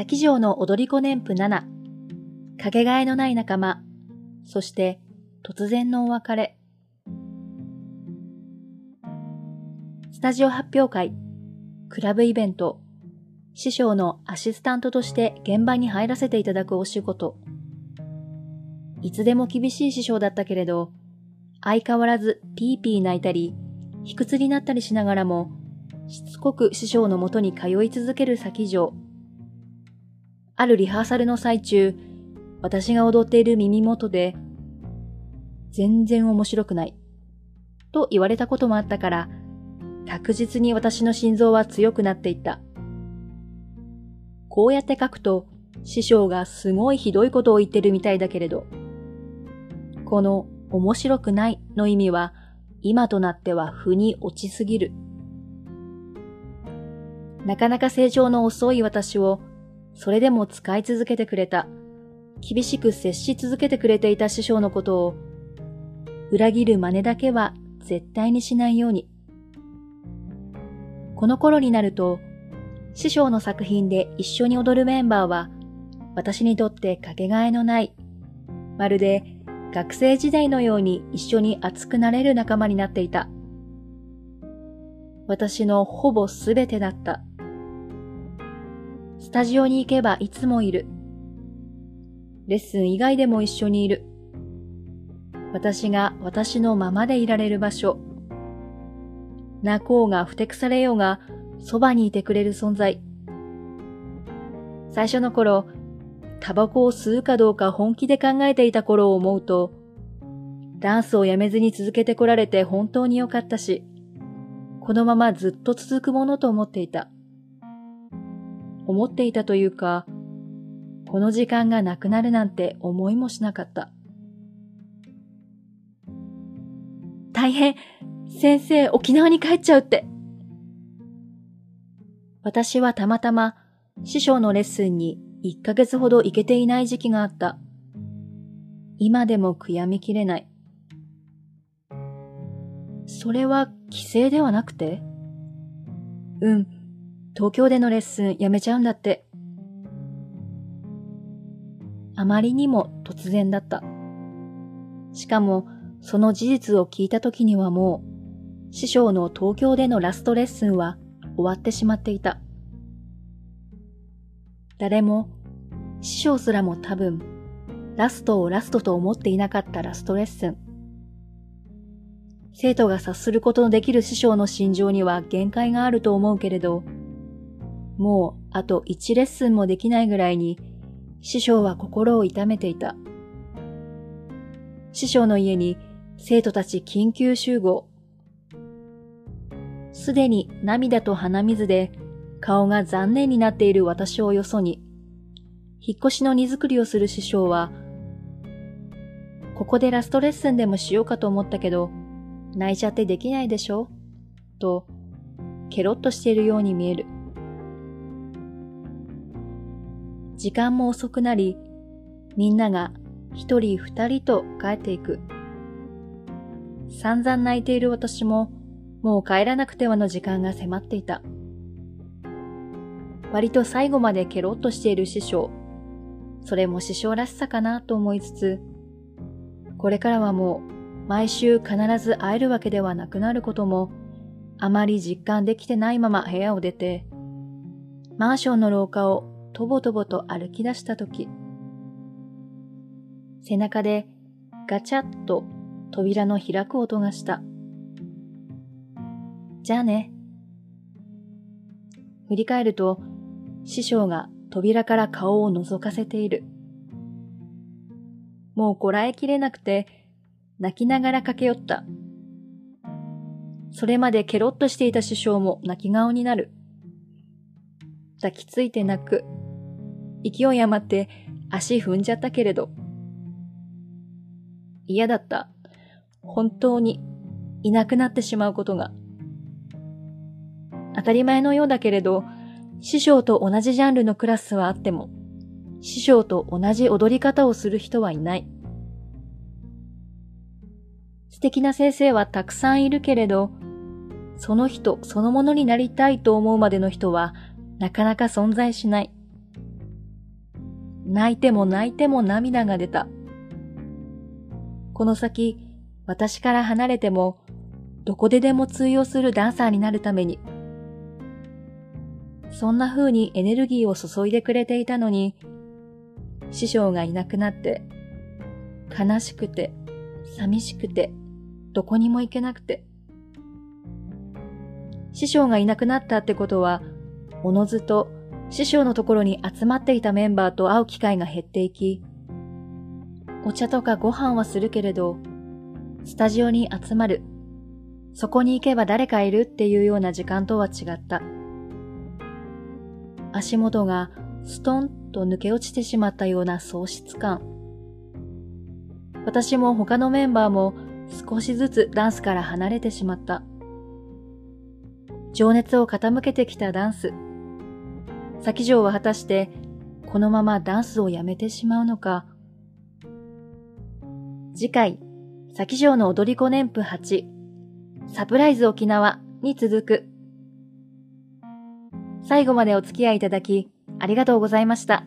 先城の踊り子年譜7、かけがえのない仲間、そして突然のお別れ。スタジオ発表会、クラブイベント、師匠のアシスタントとして現場に入らせていただくお仕事。いつでも厳しい師匠だったけれど、相変わらずピーピー泣いたり、卑屈になったりしながらも、しつこく師匠のもとに通い続ける先城。あるリハーサルの最中、私が踊っている耳元で、全然面白くない。と言われたこともあったから、確実に私の心臓は強くなっていった。こうやって書くと、師匠がすごいひどいことを言ってるみたいだけれど、この面白くないの意味は、今となっては腑に落ちすぎる。なかなか成長の遅い私を、それでも使い続けてくれた、厳しく接し続けてくれていた師匠のことを、裏切る真似だけは絶対にしないように。この頃になると、師匠の作品で一緒に踊るメンバーは、私にとってかけがえのない、まるで学生時代のように一緒に熱くなれる仲間になっていた。私のほぼすべてだった。スタジオに行けばいつもいる。レッスン以外でも一緒にいる。私が私のままでいられる場所。泣こうがふてくされようが、そばにいてくれる存在。最初の頃、タバコを吸うかどうか本気で考えていた頃を思うと、ダンスをやめずに続けてこられて本当に良かったし、このままずっと続くものと思っていた。思っていたというか、この時間がなくなるなんて思いもしなかった。大変先生、沖縄に帰っちゃうって。私はたまたま師匠のレッスンに1ヶ月ほど行けていない時期があった。今でも悔やみきれない。それは帰省ではなくて？うん、東京でのレッスンやめちゃうんだって。あまりにも突然だった。しかも、その事実を聞いた時にはもう、師匠の東京でのラストレッスンは終わってしまっていた。誰も、師匠すらも多分、ラストをラストと思っていなかったラストレッスン。生徒が察することのできる師匠の心情には限界があると思うけれど、もうあと1レッスンもできないぐらいに師匠は心を痛めていた。師匠の家に生徒たち緊急集合。すでに涙と鼻水で顔が残念になっている私をよそに、引っ越しの荷造りをする師匠は、ここでラストレッスンでもしようかと思ったけど、泣いちゃってできないでしょ？と、ケロッとしているように見える。時間も遅くなり、みんなが一人二人と帰っていく。散々泣いている私も、もう帰らなくてはの時間が迫っていた。割と最後までケロッとしている師匠。それも師匠らしさかなと思いつつ、これからはもう毎週必ず会えるわけではなくなることもあまり実感できてないまま部屋を出て、マンションの廊下をとぼとぼと歩き出したとき、背中でガチャッと扉の開く音がした。じゃあね。振り返ると、師匠が扉から顔を覗かせている。もうこらえきれなくて、泣きながら駆け寄った。それまでケロッとしていた師匠も泣き顔になる。抱きついて泣く。勢い余って足踏んじゃったけれど。嫌だった。本当にいなくなってしまうことが。当たり前のようだけれど、師匠と同じジャンルのクラスはあっても、師匠と同じ踊り方をする人はいない。素敵な先生はたくさんいるけれど、その人そのものになりたいと思うまでの人はなかなか存在しない。泣いても泣いても涙が出た。この先、私から離れても、どこででも通用するダンサーになるために、そんな風にエネルギーを注いでくれていたのに、師匠がいなくなって、悲しくて、寂しくて、どこにも行けなくて。師匠がいなくなったってことは、おのずと師匠のところに集まっていたメンバーと会う機会が減っていき、お茶とかご飯はするけれど、スタジオに集まる、そこに行けば誰かいるっていうような時間とは違った。足元がストンと抜け落ちてしまったような喪失感。私も他のメンバーも少しずつダンスから離れてしまった。情熱を傾けてきたダンス。先城は果たしてこのままダンスをやめてしまうのか。次回、先城の踊り子年譜8、サプライズ沖縄に続く。最後までお付き合いいただき、ありがとうございました。